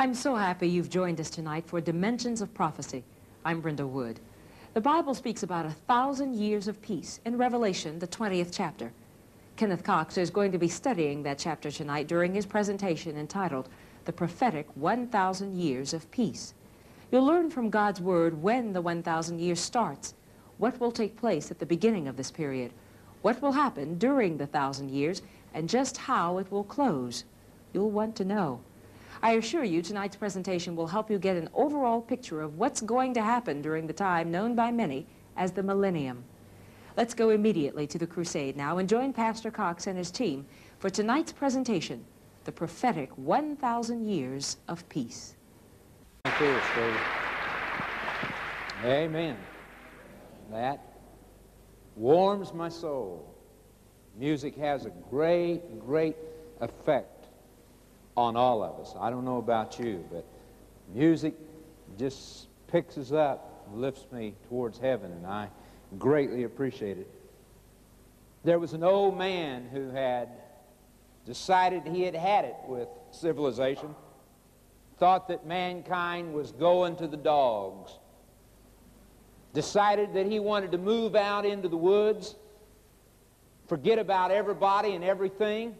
I'm so happy you've joined us tonight for Dimensions of Prophecy. I'm Brenda Wood. The Bible speaks about a thousand years of peace in Revelation, the 20th chapter. Kenneth Cox is going to be studying that chapter tonight during his presentation entitled The Prophetic 1,000 Years of Peace. You'll learn from God's Word when the 1,000 years starts, what will take place at the beginning of this period, what will happen during the thousand years, and just how it will close. You'll want to know. I assure you tonight's presentation will help you get an overall picture of what's going to happen during the time known by many as the millennium. Let's go immediately to the crusade now and join Pastor Cox and his team for tonight's presentation, The Prophetic 1,000 Years of Peace. Thank you, Steve. Amen. That warms my soul. Music has a great, great effect on all of us. I don't know about you, but music just picks us up, lifts me towards heaven, and I greatly appreciate it. There was an old man who had decided he had had it with civilization, thought that mankind was going to the dogs, decided that he wanted to move out into the woods, forget about everybody and everything,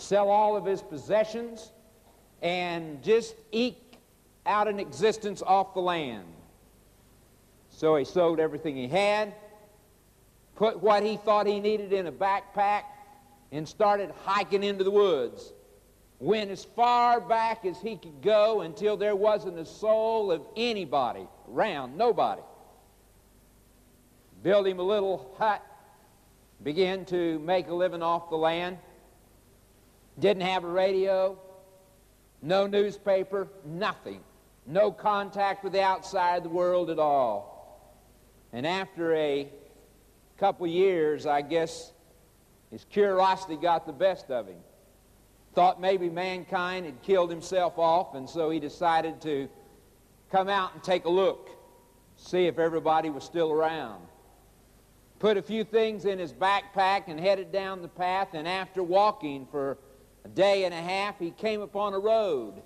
sell all of his possessions, and just eke out an existence off the land. So he sold everything he had, put what he thought he needed in a backpack, and started hiking into the woods. Went as far back as he could go until there wasn't a soul of anybody around, nobody. Built him a little hut, began to make a living off the land. Didn't have a radio, no newspaper, nothing. No contact with the outside of the world at all. And after a couple years, I guess his curiosity got the best of him. Thought maybe mankind had killed himself off, and so he decided to come out and take a look, see if everybody was still around. Put a few things in his backpack and headed down the path, and after walking for a day and a half, he came upon a road.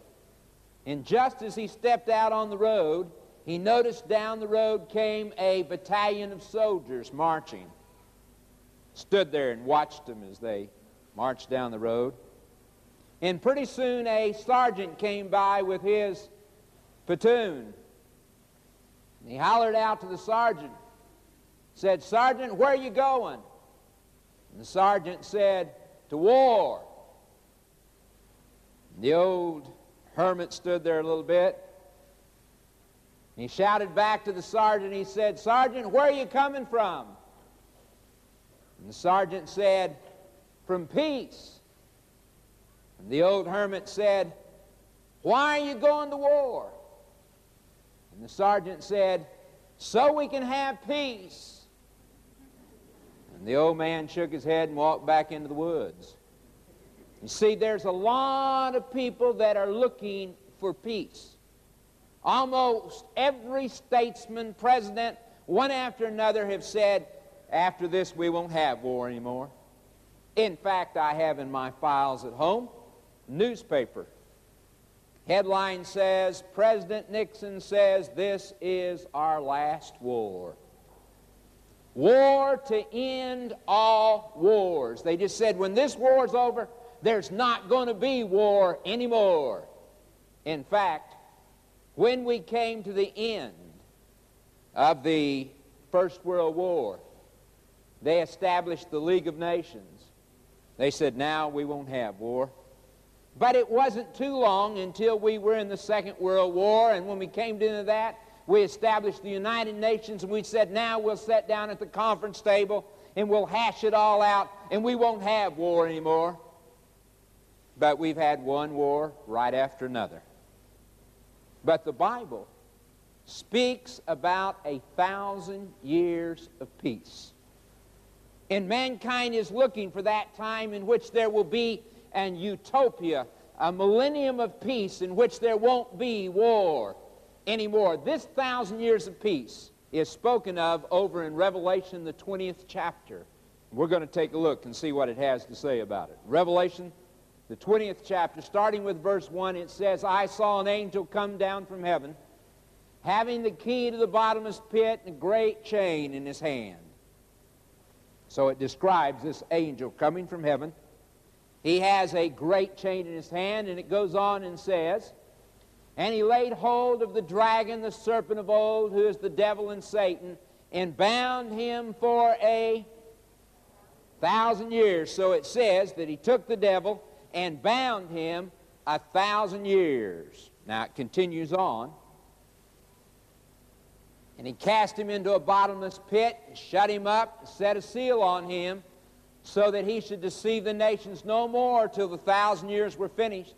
And just as he stepped out on the road, he noticed down the road came a battalion of soldiers marching. Stood there and watched them as they marched down the road. And pretty soon a sergeant came by with his platoon. And he hollered out to the sergeant, said, Sergeant, where are you going? And the sergeant said, To war. The old hermit stood there a little bit. He shouted back to the sergeant. He said, Sergeant, where are you coming from? And the sergeant said, From peace. And the old hermit said, Why are you going to war? And the sergeant said, So we can have peace. And the old man shook his head and walked back into the woods. You see, there's a lot of people that are looking for peace. Almost every statesman, president, one after another have said, after this we won't have war anymore. In fact, I have in my files at home, newspaper. Headline says, President Nixon says this is our last war. War to end all wars. They just said, when this war's over, there's not going to be war anymore. In fact, when we came to the end of the First World War, they established the League of Nations. They said, now we won't have war. But it wasn't too long until we were in the Second World War, and when we came into that, we established the United Nations, and we said, now we'll sit down at the conference table and we'll hash it all out, and we won't have war anymore. But we've had one war right after another. But the Bible speaks about a thousand years of peace. And mankind is looking for that time in which there will be an utopia, a millennium of peace in which there won't be war anymore. This thousand years of peace is spoken of over in Revelation, the 20th chapter. We're going to take a look and see what it has to say about it. Revelation the 20th chapter, starting with verse 1, it says, I saw an angel come down from heaven, having the key to the bottomless pit and a great chain in his hand. So it describes this angel coming from heaven. He has a great chain in his hand, and it goes on and says, And he laid hold of the dragon, the serpent of old, who is the devil and Satan, and bound him for a thousand years. So it says that he took the devil and bound him a thousand years. Now it continues on. And he cast him into a bottomless pit, and shut him up, and set a seal on him, so that he should deceive the nations no more till the thousand years were finished.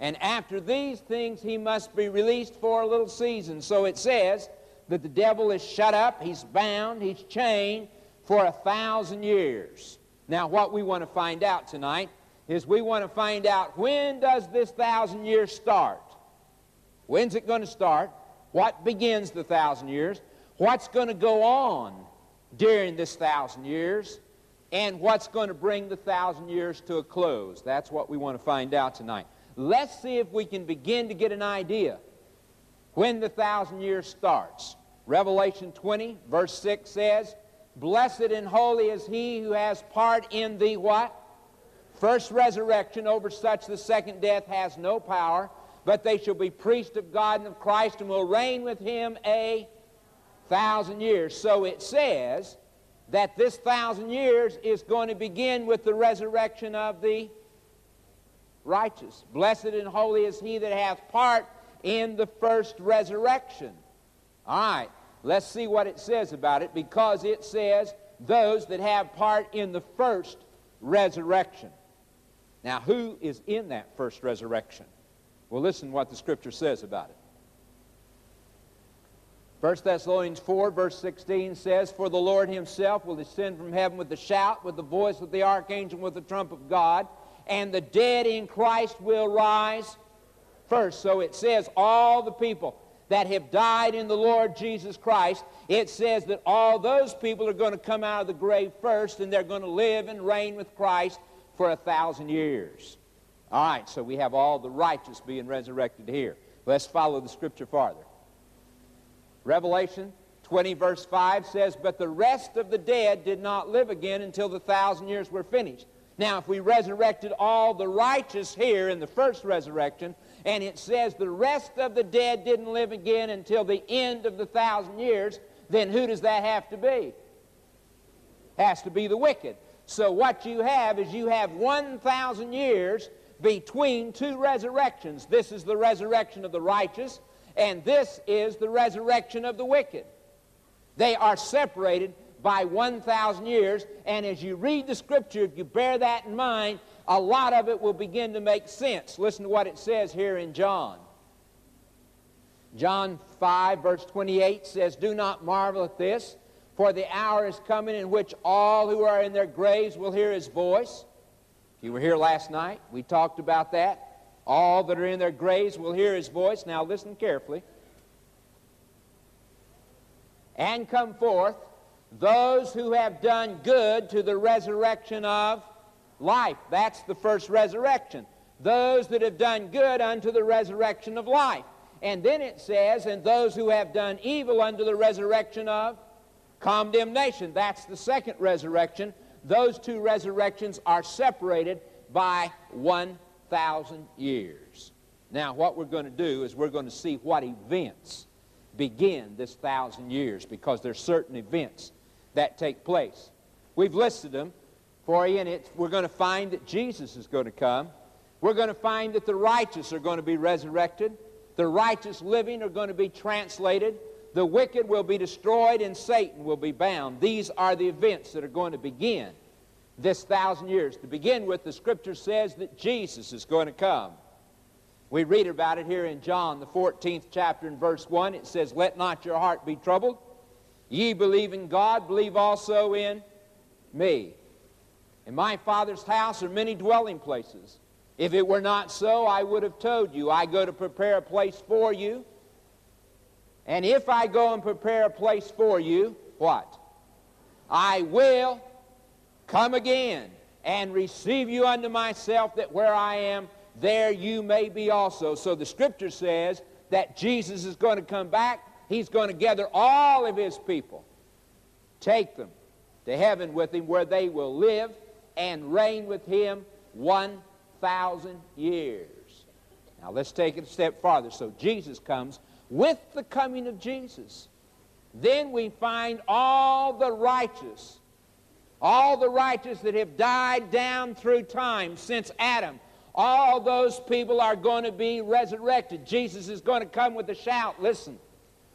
And after these things he must be released for a little season. So it says that the devil is shut up, he's bound, he's chained for a thousand years. Now, what we want to find out tonight is we want to find out when does this thousand years start? When's it going to start? What begins the thousand years? What's going to go on during this thousand years? And what's going to bring the thousand years to a close? That's what we want to find out tonight. Let's see if we can begin to get an idea when the thousand years starts. Revelation 20, verse 6 says, Blessed and holy is he who has part in the what? First resurrection. Over such the second death has no power but they shall be priests of God and of Christ and will reign with him a thousand years. So it says that this thousand years is going to begin with the resurrection of the righteous. Blessed and holy is he that hath part in the first resurrection. All right, let's see what it says about it because it says those that have part in the first resurrection. Now, who is in that first resurrection? Well, listen what the scripture says about it. 1 Thessalonians 4, verse 16 says, For the Lord himself will descend from heaven with a shout, with the voice of the archangel, with the trump of God, and the dead in Christ will rise first. So it says, all the people that have died in the Lord Jesus Christ, it says that all those people are going to come out of the grave first, and they're going to live and reign with Christ for a thousand years. All right, so we have all the righteous being resurrected here. Let's follow the scripture farther. Revelation 20, verse 5 says, But the rest of the dead did not live again until the thousand years were finished. Now, if we resurrected all the righteous here in the first resurrection, and it says the rest of the dead didn't live again until the end of the thousand years, then who does that have to be? Has to be the wicked. So what you have is you have 1,000 years between two resurrections. This is the resurrection of the righteous, and this is the resurrection of the wicked. They are separated by 1,000 years, and as you read the scripture, if you bear that in mind, a lot of it will begin to make sense. Listen to what it says here in John. John 5, verse 28 says, Do not marvel at this, for the hour is coming in which all who are in their graves will hear his voice if you were here last night, we talked about that. All that are in their graves will hear his voice. Now listen carefully. And come forth those who have done good to the resurrection of life. That's the first resurrection. Those that have done good unto the resurrection of life. And then it says, and those who have done evil unto the resurrection of condemnation. That's the second resurrection those two resurrections are separated by 1,000 years. Now, what we're going to do is we're going to see what events begin this thousand years because there's certain events that take place. We've listed them for you, and it, we're going to find that Jesus is going to come. We're going to find that the righteous are going to be resurrected. The righteous living are going to be translated. The wicked will be destroyed and Satan will be bound. These are the events that are going to begin this thousand years. To begin with, the scripture says that Jesus is going to come. We read about it here in John, the 14th chapter, in verse 1. It says, Let not your heart be troubled. Ye believe in God, believe also in me. In my Father's house are many dwelling places. If it were not so, I would have told you. I go to prepare a place for you. And if I go and prepare a place for you, what? I will come again and receive you unto myself, that where I am, there you may be also. So the scripture says that Jesus is going to come back. He's going to gather all of his people, take them to heaven with him, where they will live and reign with him 1,000 years. Now let's take it a step farther. So Jesus comes with the coming of Jesus. Then we find all the righteous, all the righteous that have died down through time since Adam, all those people are going to be resurrected. Jesus is going to come with a shout. Listen.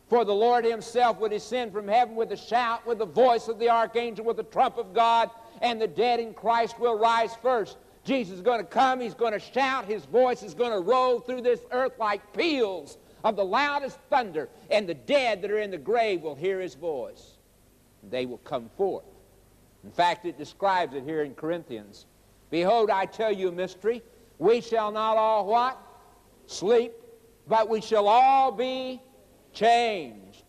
For the Lord himself will descend from heaven with a shout, with the voice of the archangel, with the trump of God, and the dead in Christ will rise first. Jesus is going to come. He's going to shout. His voice is going to roll through this earth like peals of the loudest thunder. And the dead that are in the grave will hear his voice. They will come forth. In fact, it describes it here in Corinthians. Behold, I tell you a mystery. We shall not all what? Sleep, but we shall all be changed.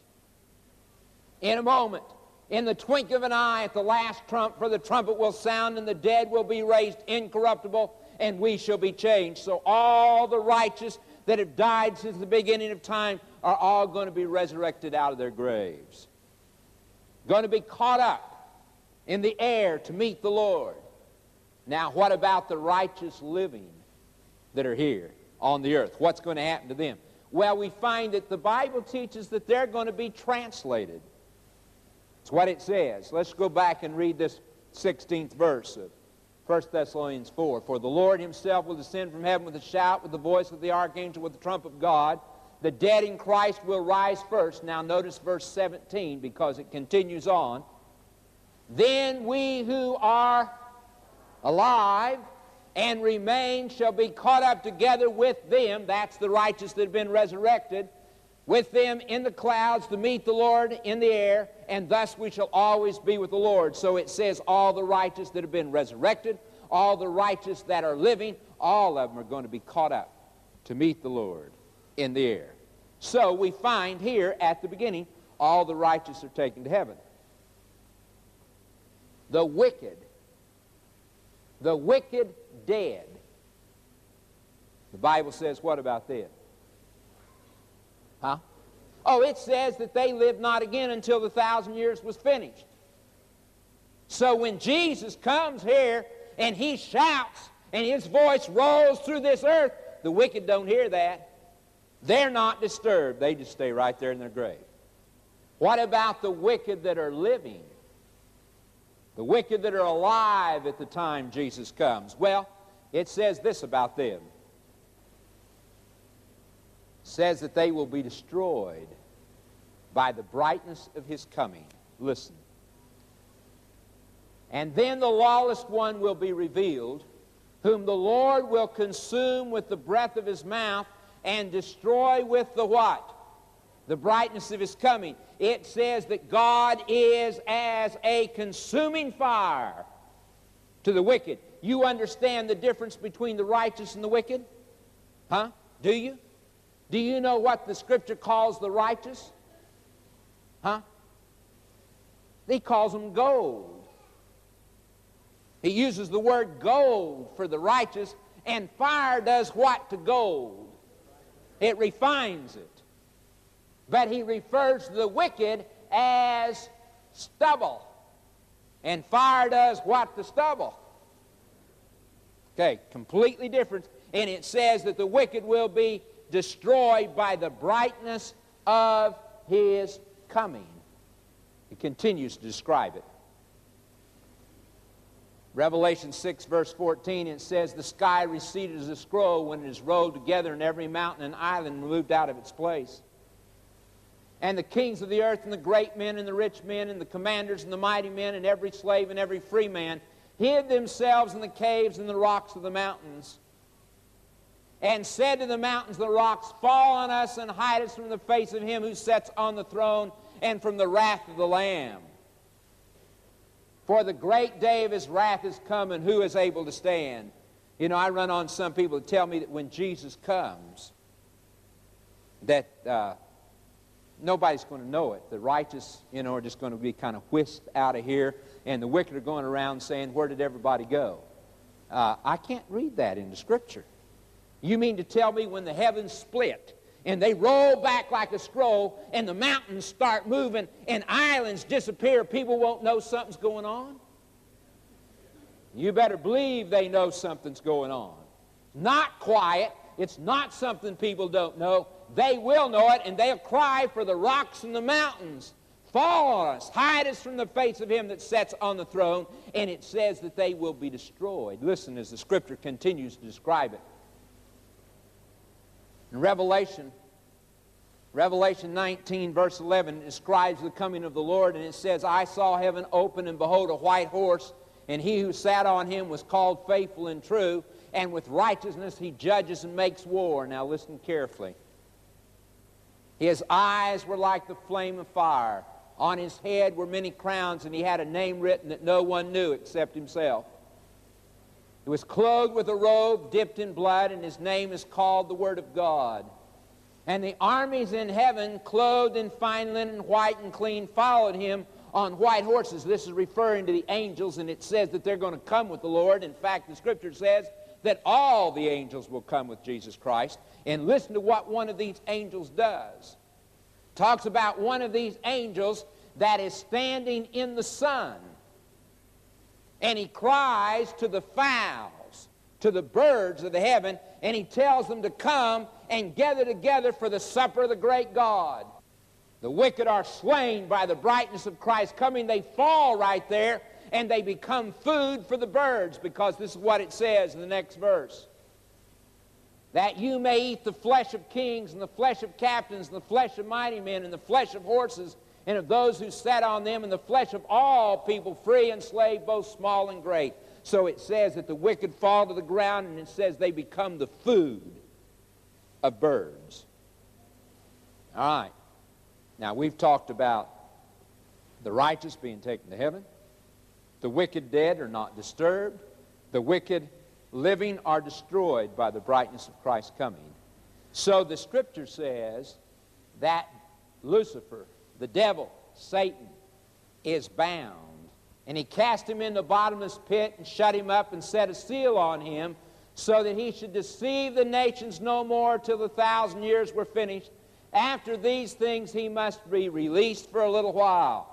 In a moment in the twink of an eye at the last trump, for the trumpet will sound, and the dead will be raised incorruptible, and we shall be changed. So all the righteous that have died since the beginning of time are all going to be resurrected out of their graves. Going to be caught up in the air to meet the Lord. Now, what about the righteous living that are here on the earth? What's going to happen to them? Well, we find that the Bible teaches that they're going to be translated. It's what it says. Let's go back and read this 16th verse 1 Thessalonians 4. For the Lord himself will descend from heaven with a shout, with the voice of the archangel, with the trump of God. The dead in Christ will rise first. Now notice verse 17 because it continues on. Then we who are alive and remain shall be caught up together with them. That's the righteous that have been resurrected with them in the clouds to meet the Lord in the air, and thus we shall always be with the Lord. So it says, all the righteous that have been resurrected, all the righteous that are living, all of them are going to be caught up to meet the Lord in the air. So we find here at the beginning, all the righteous are taken to heaven. The wicked, the wicked dead. The Bible says, what about them? Huh? Oh, it says that they lived not again until the thousand years was finished. So when Jesus comes here and he shouts and his voice rolls through this earth, the wicked don't hear that. They're not disturbed. They just stay right there in their grave. What about the wicked that are living? The wicked that are alive at the time Jesus comes? Well, it says this about them says that they will be destroyed by the brightness of his coming. Listen. And then the lawless one will be revealed, whom the Lord will consume with the breath of his mouth and destroy with the what? The brightness of his coming. It says that God is as a consuming fire to the wicked. You understand the difference between the righteous and the wicked? Huh? Do you? Do you know what the scripture calls the righteous? Huh? He calls them gold. He uses the word gold for the righteous, and fire does what to gold? It refines it. But he refers to the wicked as stubble. And fire does what to stubble? Okay, completely different. And it says that the wicked will be destroyed by the brightness of his coming. He continues to describe it. Revelation 6, verse 14, it says, The sky receded as a scroll when it is rolled together, and every mountain and island removed out of its place. And the kings of the earth, and the great men, and the rich men, and the commanders, and the mighty men, and every slave, and every free man, hid themselves in the caves and the rocks of the mountains and said to the mountains the rocks, Fall on us and hide us from the face of him who sits on the throne and from the wrath of the Lamb. For the great day of his wrath is come, and who is able to stand? You know, I run on some people that tell me that when Jesus comes, that uh, nobody's going to know it. The righteous, you know, are just going to be kind of whisked out of here, and the wicked are going around saying, Where did everybody go? Uh, I can't read that in the Scripture. You mean to tell me when the heavens split and they roll back like a scroll and the mountains start moving and islands disappear, people won't know something's going on? You better believe they know something's going on. It's not quiet. It's not something people don't know. They will know it, and they'll cry for the rocks and the mountains. Fall on us, hide us from the face of him that sits on the throne, and it says that they will be destroyed. Listen as the scripture continues to describe it. In Revelation, Revelation 19, verse 11, describes the coming of the Lord, and it says, I saw heaven open, and behold, a white horse, and he who sat on him was called faithful and true, and with righteousness he judges and makes war. Now listen carefully. His eyes were like the flame of fire. On his head were many crowns, and he had a name written that no one knew except himself. He was clothed with a robe dipped in blood, and his name is called the Word of God. And the armies in heaven, clothed in fine linen, white and clean, followed him on white horses. This is referring to the angels, and it says that they're going to come with the Lord. In fact, the Scripture says that all the angels will come with Jesus Christ. And listen to what one of these angels does talks about one of these angels that is standing in the sun. And he cries to the fowls, to the birds of the heaven, and he tells them to come and gather together for the supper of the great God. The wicked are slain by the brightness of Christ coming. They fall right there and they become food for the birds because this is what it says in the next verse that you may eat the flesh of kings and the flesh of captains and the flesh of mighty men and the flesh of horses and of those who sat on them and the flesh of all people, free and slave, both small and great. So it says that the wicked fall to the ground and it says they become the food of birds. All right. Now we've talked about the righteous being taken to heaven. The wicked dead are not disturbed. The wicked living are destroyed by the brightness of Christ's coming. So the scripture says that Lucifer, the devil, Satan, is bound. And he cast him in the bottomless pit and shut him up and set a seal on him so that he should deceive the nations no more till the thousand years were finished. After these things he must be released for a little while.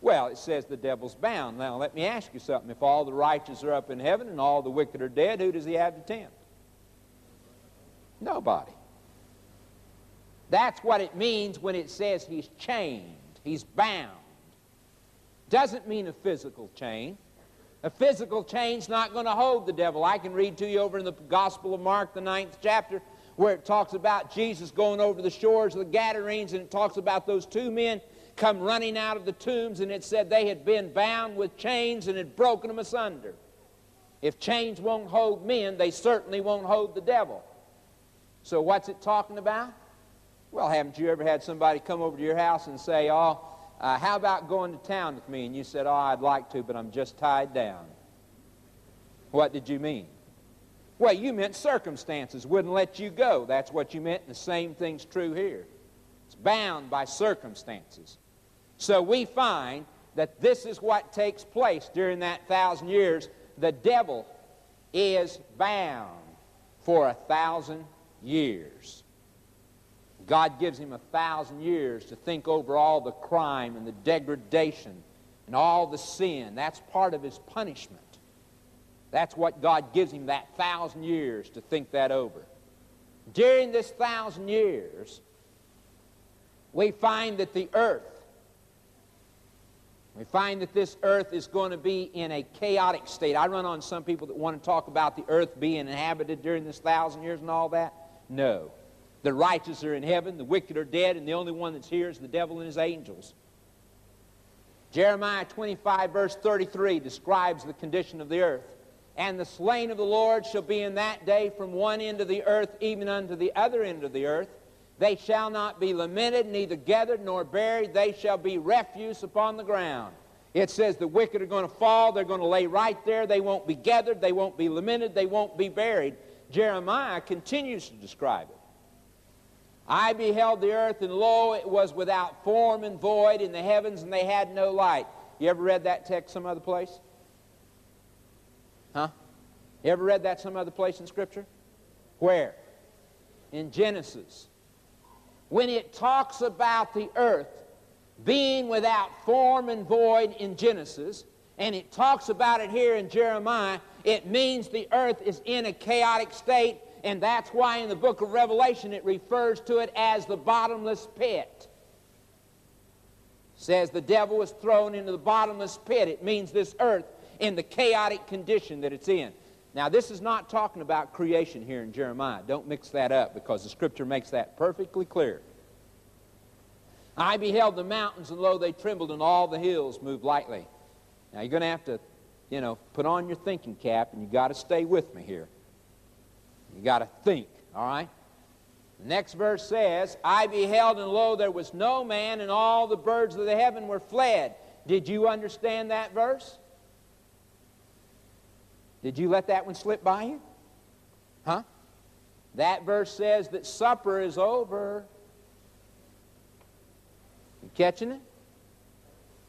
Well, it says the devil's bound. Now, let me ask you something. If all the righteous are up in heaven and all the wicked are dead, who does he have to tempt? Nobody. That's what it means when it says he's chained, he's bound. Doesn't mean a physical chain. A physical chain's not going to hold the devil. I can read to you over in the Gospel of Mark, the ninth chapter, where it talks about Jesus going over the shores of the Gadarenes, and it talks about those two men come running out of the tombs, and it said they had been bound with chains and had broken them asunder. If chains won't hold men, they certainly won't hold the devil. So, what's it talking about? Well, haven't you ever had somebody come over to your house and say, Oh, uh, how about going to town with me? And you said, Oh, I'd like to, but I'm just tied down. What did you mean? Well, you meant circumstances wouldn't let you go. That's what you meant, and the same thing's true here. It's bound by circumstances. So we find that this is what takes place during that thousand years. The devil is bound for a thousand years. God gives him a thousand years to think over all the crime and the degradation and all the sin. That's part of his punishment. That's what God gives him, that thousand years to think that over. During this thousand years, we find that the earth we find that this earth is going to be in a chaotic state. I run on some people that want to talk about the earth being inhabited during this thousand years and all that. No. The righteous are in heaven, the wicked are dead, and the only one that's here is the devil and his angels. Jeremiah 25, verse 33, describes the condition of the earth. And the slain of the Lord shall be in that day from one end of the earth even unto the other end of the earth. They shall not be lamented, neither gathered nor buried. They shall be refuse upon the ground. It says the wicked are going to fall. They're going to lay right there. They won't be gathered. They won't be lamented. They won't be buried. Jeremiah continues to describe it. I beheld the earth, and lo, it was without form and void in the heavens, and they had no light. You ever read that text some other place? Huh? You ever read that some other place in Scripture? Where? In Genesis. When it talks about the earth being without form and void in Genesis, and it talks about it here in Jeremiah, it means the earth is in a chaotic state, and that's why in the book of Revelation it refers to it as the bottomless pit. It says the devil was thrown into the bottomless pit. It means this earth in the chaotic condition that it's in. Now, this is not talking about creation here in Jeremiah. Don't mix that up because the scripture makes that perfectly clear. I beheld the mountains, and lo, they trembled, and all the hills moved lightly. Now, you're going to have to, you know, put on your thinking cap, and you've got to stay with me here. You got to think, all right? The next verse says, I beheld, and lo, there was no man, and all the birds of the heaven were fled. Did you understand that verse? Did you let that one slip by you? Huh? That verse says that supper is over. You catching it?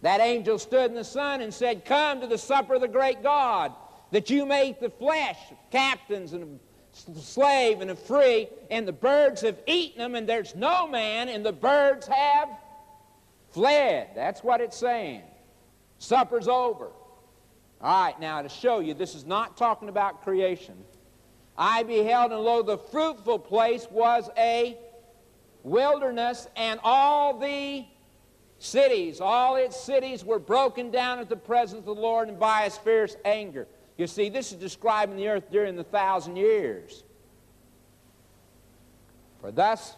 That angel stood in the sun and said, Come to the supper of the great God, that you may eat the flesh of captains and a slave and a free, and the birds have eaten them, and there's no man, and the birds have fled. That's what it's saying. Supper's over. All right, now to show you, this is not talking about creation. I beheld, and lo, the fruitful place was a wilderness, and all the cities, all its cities were broken down at the presence of the Lord and by his fierce anger. You see, this is describing the earth during the thousand years. For thus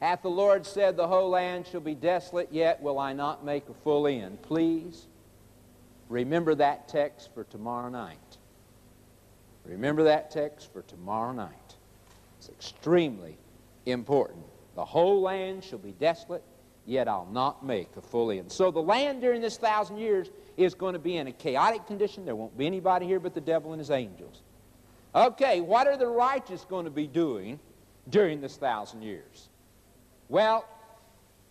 hath the Lord said, The whole land shall be desolate, yet will I not make a full end. Please remember that text for tomorrow night. Remember that text for tomorrow night. It's extremely important. The whole land shall be desolate, yet I'll not make a full end. So the land during this thousand years is going to be in a chaotic condition. There won't be anybody here but the devil and his angels. Okay, what are the righteous going to be doing during this thousand years? Well,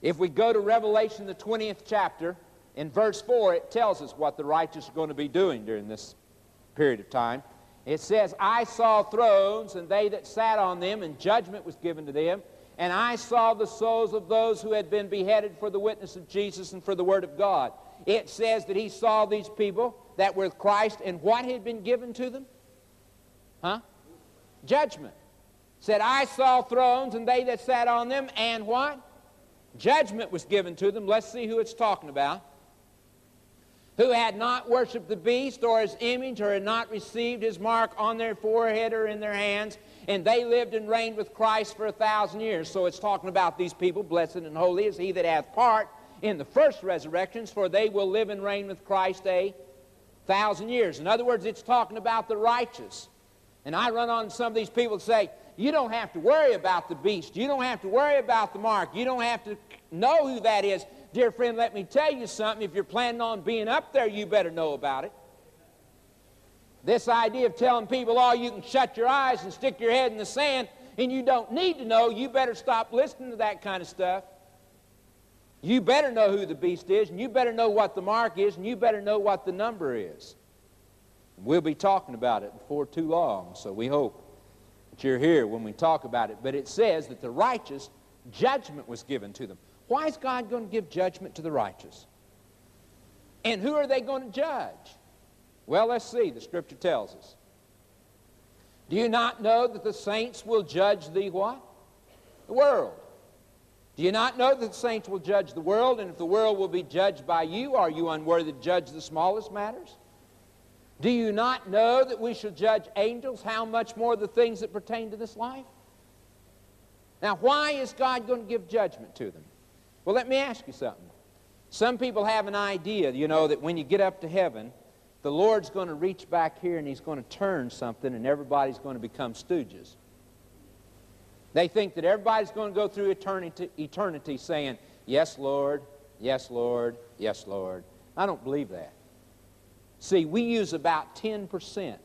if we go to Revelation, the 20th chapter, in verse 4, it tells us what the righteous are going to be doing during this period of time. It says, I saw thrones, and they that sat on them, and judgment was given to them. And I saw the souls of those who had been beheaded for the witness of Jesus and for the word of God. It says that he saw these people that were with Christ, and what had been given to them? Huh? Judgment. Said, I saw thrones, and they that sat on them, and what? Judgment was given to them. Let's see who it's talking about who had not worshipped the beast or his image or had not received his mark on their forehead or in their hands, and they lived and reigned with Christ for a thousand years. So it's talking about these people, blessed and holy is he that hath part in the first resurrections, for they will live and reign with Christ a thousand years. In other words, it's talking about the righteous. And I run on some of these people and say, you don't have to worry about the beast. You don't have to worry about the mark. You don't have to know who that is. Dear friend, let me tell you something. If you're planning on being up there, you better know about it. This idea of telling people, oh, you can shut your eyes and stick your head in the sand and you don't need to know, you better stop listening to that kind of stuff. You better know who the beast is, and you better know what the mark is, and you better know what the number is. We'll be talking about it before too long, so we hope that you're here when we talk about it. But it says that the righteous judgment was given to them. Why is God going to give judgment to the righteous? And who are they going to judge? Well, let's see. The scripture tells us. Do you not know that the saints will judge the what? The world. Do you not know that the saints will judge the world? And if the world will be judged by you, are you unworthy to judge the smallest matters? Do you not know that we shall judge angels? How much more the things that pertain to this life? Now, why is God going to give judgment to them? Well, let me ask you something. Some people have an idea, you know, that when you get up to heaven, the Lord's going to reach back here and He's going to turn something and everybody's going to become stooges. They think that everybody's going to go through eternity, eternity saying, Yes, Lord, yes, Lord, yes, Lord. I don't believe that. See, we use about 10%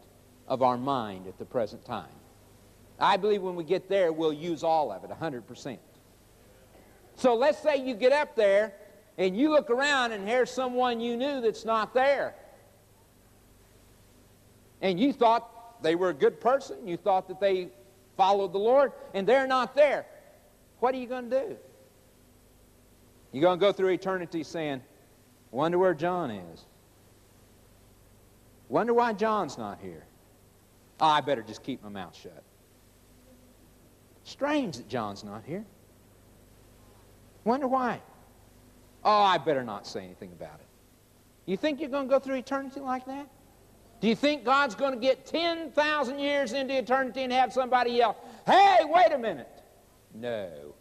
of our mind at the present time. I believe when we get there, we'll use all of it, 100%. So let's say you get up there and you look around and here's someone you knew that's not there. and you thought they were a good person, you thought that they followed the Lord, and they're not there, what are you going to do? You're going to go through eternity saying, Wonder where John is. Wonder why John's not here. Oh, I better just keep my mouth shut. Strange that John's not here. Wonder why. Oh, I better not say anything about it. You think you're going to go through eternity like that? Do you think God's going to get 10,000 years into eternity and have somebody yell, hey, wait a minute? No.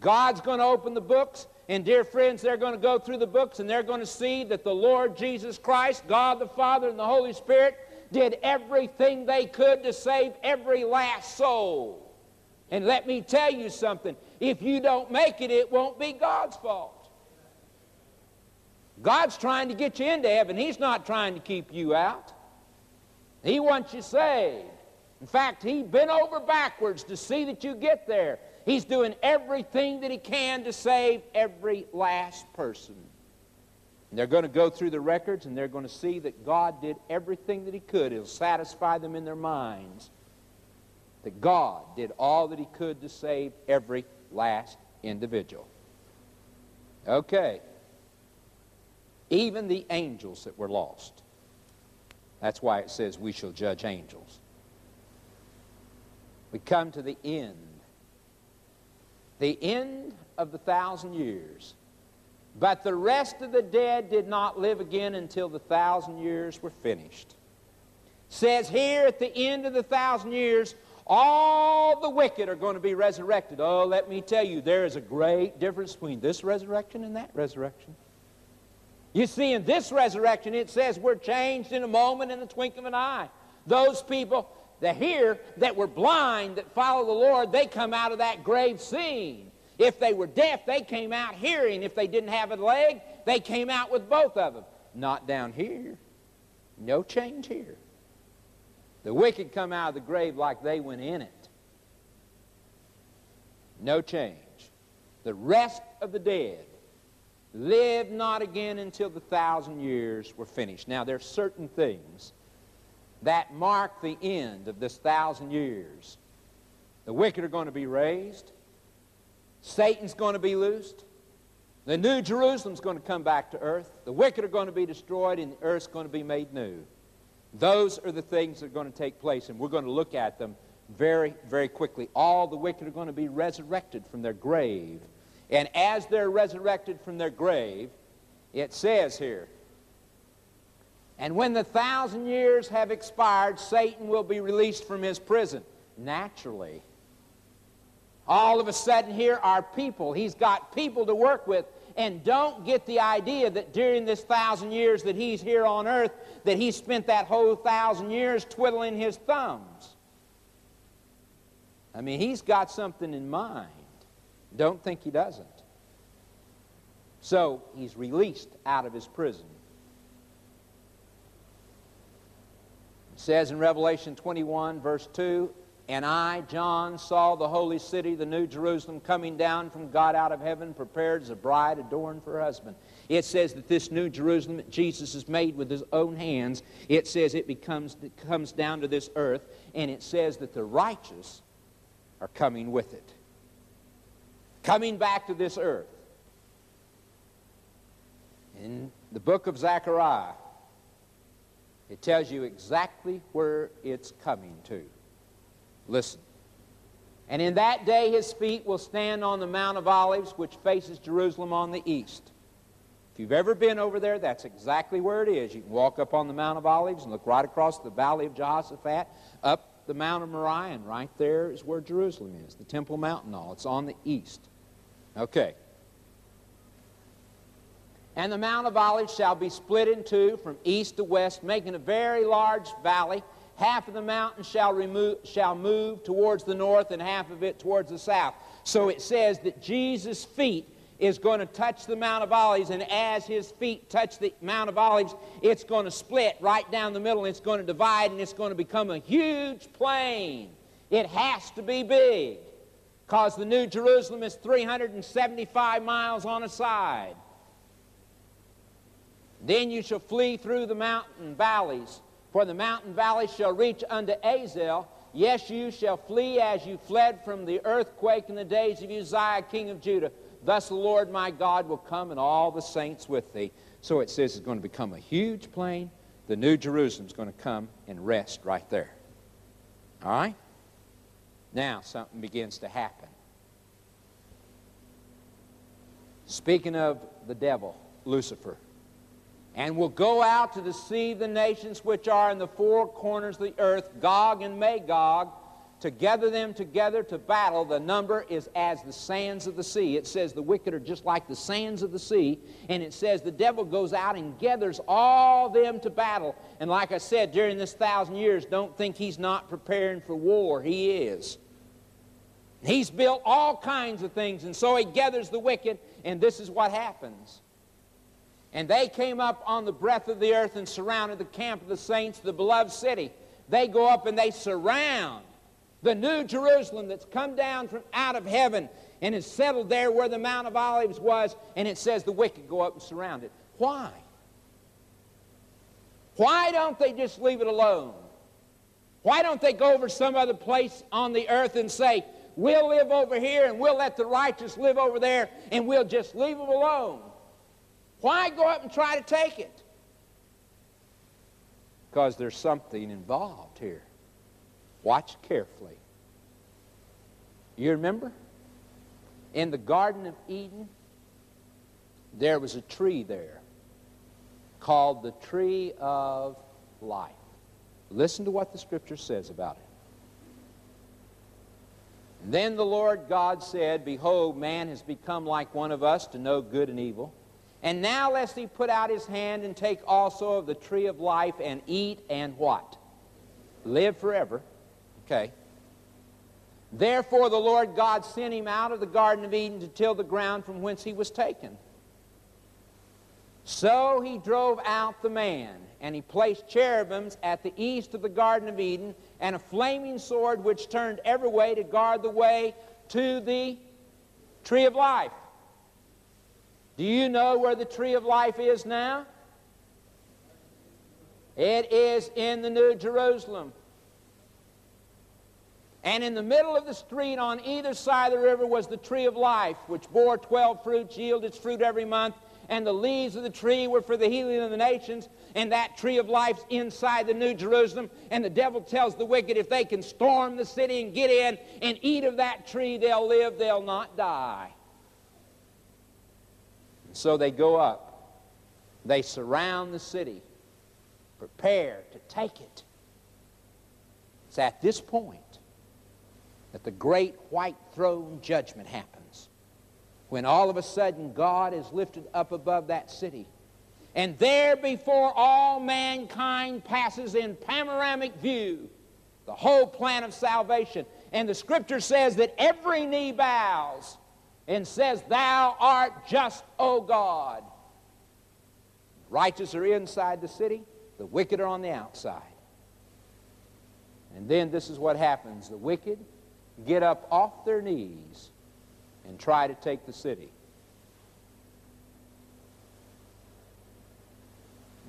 God's going to open the books, and dear friends, they're going to go through the books and they're going to see that the Lord Jesus Christ, God the Father, and the Holy Spirit did everything they could to save every last soul. And let me tell you something if you don't make it, it won't be God's fault. God's trying to get you into heaven, He's not trying to keep you out. He wants you saved. In fact, He bent over backwards to see that you get there. He's doing everything that He can to save every last person. And they're going to go through the records and they're going to see that God did everything that He could. It'll satisfy them in their minds that God did all that He could to save every last individual. Okay. Even the angels that were lost. That's why it says we shall judge angels. We come to the end. The end of the thousand years. But the rest of the dead did not live again until the thousand years were finished. Says here at the end of the thousand years, all the wicked are going to be resurrected. Oh, let me tell you, there is a great difference between this resurrection and that resurrection. You see, in this resurrection, it says we're changed in a moment, in the twinkling of an eye. Those people that here that were blind, that follow the Lord, they come out of that grave seeing. If they were deaf, they came out hearing. If they didn't have a leg, they came out with both of them. Not down here. No change here. The wicked come out of the grave like they went in it. No change. The rest of the dead live not again until the thousand years were finished. Now, there are certain things that mark the end of this thousand years. The wicked are going to be raised. Satan's going to be loosed. The new Jerusalem's going to come back to earth. The wicked are going to be destroyed, and the earth's going to be made new. Those are the things that are going to take place, and we're going to look at them very, very quickly. All the wicked are going to be resurrected from their grave. And as they're resurrected from their grave, it says here, and when the thousand years have expired, Satan will be released from his prison. Naturally. All of a sudden, here are people. He's got people to work with and don't get the idea that during this thousand years that he's here on earth, that he spent that whole thousand years twiddling his thumbs. I mean, he's got something in mind. Don't think he doesn't. So he's released out of his prison. It says in Revelation 21, verse 2 and I, John, saw the holy city, the new Jerusalem, coming down from God out of heaven, prepared as a bride adorned for her husband. It says that this new Jerusalem that Jesus has made with his own hands, it says it, becomes, it comes down to this earth, and it says that the righteous are coming with it. Coming back to this earth. In the book of Zechariah, it tells you exactly where it's coming to. Listen. And in that day his feet will stand on the Mount of Olives, which faces Jerusalem on the east. If you've ever been over there, that's exactly where it is. You can walk up on the Mount of Olives and look right across the valley of Jehoshaphat, up the Mount of Moriah, and right there is where Jerusalem is, the Temple Mount and all. It's on the east. Okay. And the Mount of Olives shall be split in two from east to west, making a very large valley half of the mountain shall, remove, shall move towards the north and half of it towards the south. So it says that Jesus' feet is going to touch the Mount of Olives, and as his feet touch the Mount of Olives, it's going to split right down the middle, and it's going to divide, and it's going to become a huge plain. It has to be big, because the New Jerusalem is 375 miles on a side. Then you shall flee through the mountain valleys For the mountain valley shall reach unto Azel. Yes, you shall flee as you fled from the earthquake in the days of Uzziah, king of Judah. Thus the Lord my God will come and all the saints with thee. So it says it's going to become a huge plain. The New Jerusalem's going to come and rest right there. All right? Now something begins to happen. Speaking of the devil, Lucifer, and will go out to deceive the nations which are in the four corners of the earth, Gog and Magog, to gather them together to battle. The number is as the sands of the sea. It says the wicked are just like the sands of the sea. And it says the devil goes out and gathers all them to battle. And like I said, during this thousand years, don't think he's not preparing for war. He is. He's built all kinds of things. And so he gathers the wicked, and this is what happens. And they came up on the breadth of the earth and surrounded the camp of the saints, the beloved city. They go up and they surround the new Jerusalem that's come down from out of heaven and is settled there where the Mount of Olives was, and it says the wicked go up and surround it. Why? Why don't they just leave it alone? Why don't they go over some other place on the earth and say, we'll live over here and we'll let the righteous live over there and we'll just leave them alone? Why go up and try to take it? Because there's something involved here. Watch carefully. You remember? In the Garden of Eden, there was a tree there called the tree of life. Listen to what the scripture says about it. Then the Lord God said, Behold, man has become like one of us to know good and evil. And now lest he put out his hand and take also of the tree of life and eat and what? Live forever. Okay. Therefore the Lord God sent him out of the Garden of Eden to till the ground from whence he was taken. So he drove out the man, and he placed cherubims at the east of the Garden of Eden, and a flaming sword which turned every way to guard the way to the tree of life. Do you know where the tree of life is now? It is in the New Jerusalem. And in the middle of the street on either side of the river was the tree of life, which bore 12 fruits, yielded its fruit every month. And the leaves of the tree were for the healing of the nations. And that tree of life's inside the New Jerusalem. And the devil tells the wicked if they can storm the city and get in and eat of that tree, they'll live, they'll not die. So they go up. They surround the city, prepare to take it. It's at this point that the great white throne judgment happens. When all of a sudden God is lifted up above that city. And there before all mankind passes in panoramic view the whole plan of salvation. And the scripture says that every knee bows and says, Thou art just, O God. Righteous are inside the city, the wicked are on the outside. And then this is what happens the wicked get up off their knees and try to take the city.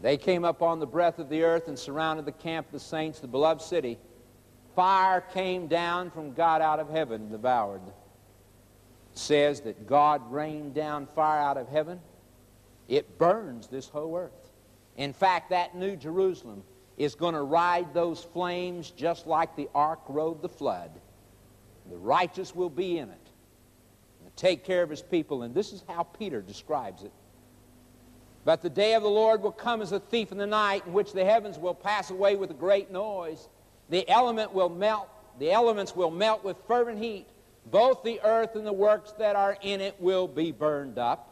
They came up on the breath of the earth and surrounded the camp of the saints, the beloved city. Fire came down from God out of heaven and devoured. It says that God rained down fire out of heaven. It burns this whole earth. In fact, that new Jerusalem is going to ride those flames just like the ark rode the flood. The righteous will be in it. Take care of his people. And this is how Peter describes it. But the day of the Lord will come as a thief in the night, in which the heavens will pass away with a great noise. The element will melt, the elements will melt with fervent heat. Both the earth and the works that are in it will be burned up.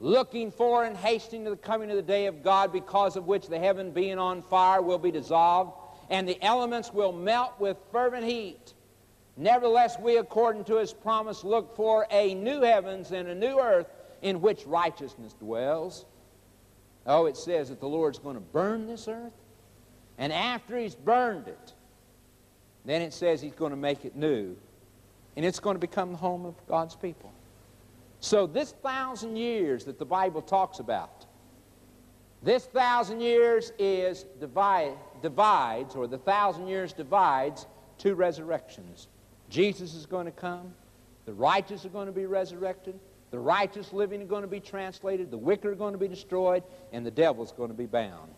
Looking for and hastening to the coming of the day of God, because of which the heaven being on fire will be dissolved, and the elements will melt with fervent heat. Nevertheless, we, according to his promise, look for a new heavens and a new earth in which righteousness dwells. Oh, it says that the Lord's going to burn this earth. And after he's burned it, then it says he's going to make it new. And it's going to become the home of God's people. So this thousand years that the Bible talks about This thousand years is divide, divides, or the thousand years divides two resurrections. Jesus is going to come. The righteous are going to be resurrected. The righteous living are going to be translated. The wicked are going to be destroyed. And the devil is going to be bound.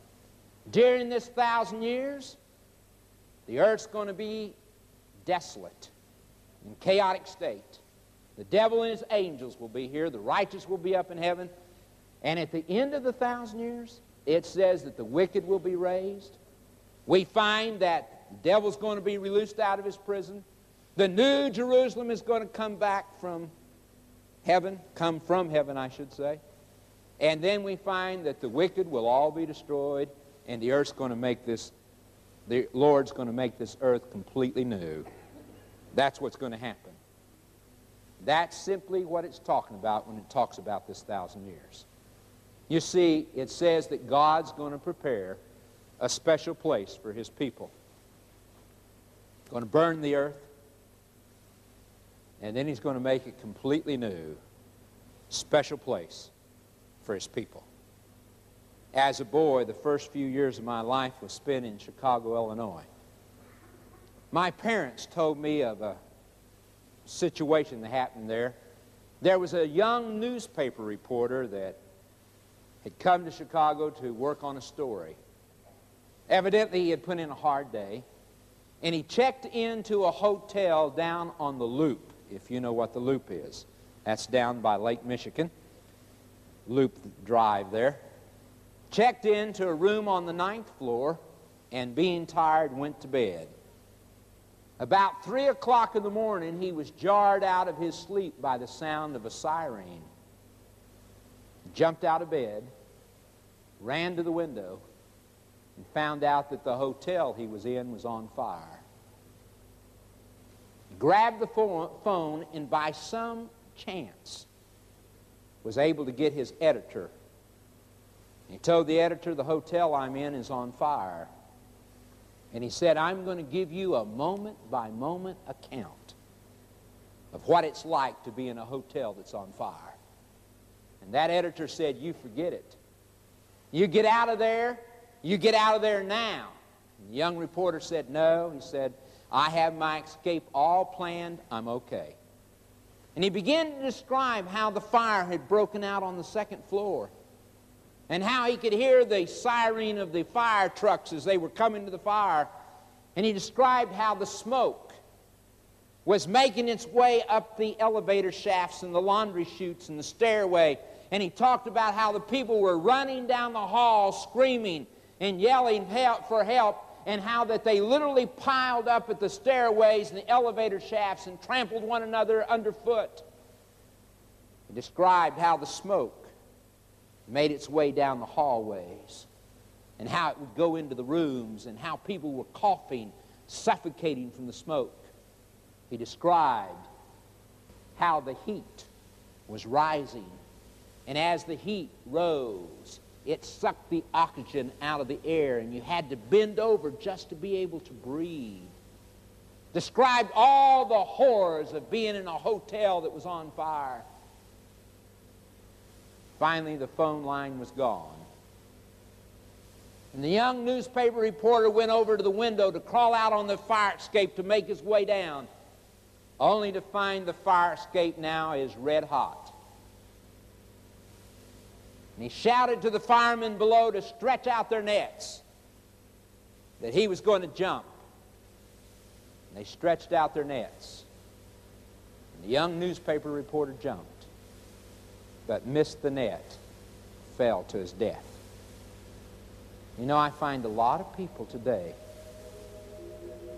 During this thousand years, the earth's going to be desolate, in chaotic state. The devil and his angels will be here. The righteous will be up in heaven. And at the end of the thousand years, it says that the wicked will be raised. We find that the devil's going to be released out of his prison. The new Jerusalem is going to come back from heaven, come from heaven, I should say. And then we find that the wicked will all be destroyed, and the earth's going to make this, the Lord's going to make this earth completely new. That's what's going to happen. That's simply what it's talking about when it talks about this thousand years. You see, it says that God's going to prepare a special place for his people. Going to burn the earth, and then he's going to make it completely new, special place for his people. As a boy, the first few years of my life was spent in Chicago, Illinois. My parents told me of a situation that happened there. There was a young newspaper reporter that had come to Chicago to work on a story. Evidently, he had put in a hard day, and he checked into a hotel down on the Loop, if you know what the Loop is. That's down by Lake Michigan, Loop Drive there. Checked into a room on the ninth floor, and being tired, went to bed. About 3 o'clock in the morning, he was jarred out of his sleep by the sound of a siren. Jumped out of bed, ran to the window, and found out that the hotel he was in was on fire. Grabbed the phone, and by some chance, was able to get his editor. He told the editor, The hotel I'm in is on fire. And he said, I'm going to give you a moment by moment account of what it's like to be in a hotel that's on fire. And that editor said, You forget it. You get out of there, you get out of there now. And the young reporter said, No. He said, I have my escape all planned. I'm okay. And he began to describe how the fire had broken out on the second floor and how he could hear the siren of the fire trucks as they were coming to the fire. And he described how the smoke was making its way up the elevator shafts and the laundry chutes and the stairway. And he talked about how the people were running down the hall screaming and yelling help for help and how that they literally piled up at the stairways and the elevator shafts and trampled one another underfoot. He described how the smoke made its way down the hallways, and how it would go into the rooms, and how people were coughing, suffocating from the smoke. He described how the heat was rising, and as the heat rose, it sucked the oxygen out of the air, and you had to bend over just to be able to breathe. Described all the horrors of being in a hotel that was on fire Finally, the phone line was gone. And the young newspaper reporter went over to the window to crawl out on the fire escape to make his way down, only to find the fire escape now is red hot. And he shouted to the firemen below to stretch out their nets, that he was going to jump. And they stretched out their nets. And the young newspaper reporter jumped but missed the net, fell to his death. You know, I find a lot of people today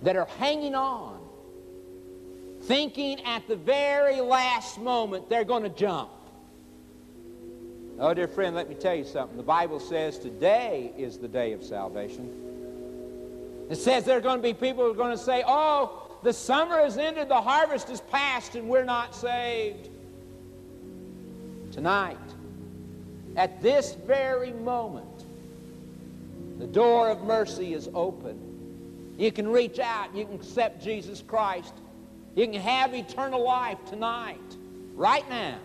that are hanging on, thinking at the very last moment they're going to jump. Oh, dear friend, let me tell you something. The Bible says today is the day of salvation. It says there are going to be people who are going to say, oh, the summer has ended, the harvest is past, and we're not saved tonight, at this very moment, the door of mercy is open. You can reach out, you can accept Jesus Christ. You can have eternal life tonight, right now,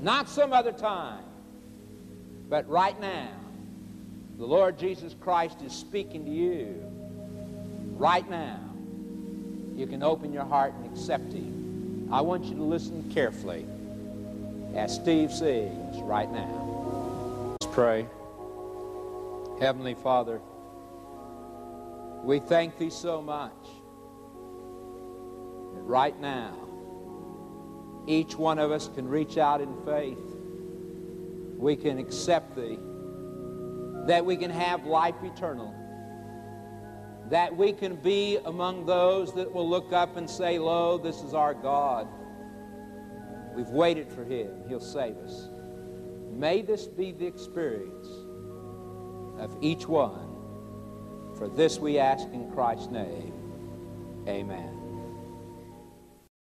not some other time. But right now, the Lord Jesus Christ is speaking to you. Right now, you can open your heart and accept Him. I want you to listen carefully as Steve sings right now. Let's pray. Heavenly Father, we thank Thee so much right now, each one of us can reach out in faith. We can accept Thee. That we can have life eternal. That we can be among those that will look up and say, Lo, this is our God. We've waited for Him. He'll save us. May this be the experience of each one. For this we ask in Christ's name. Amen.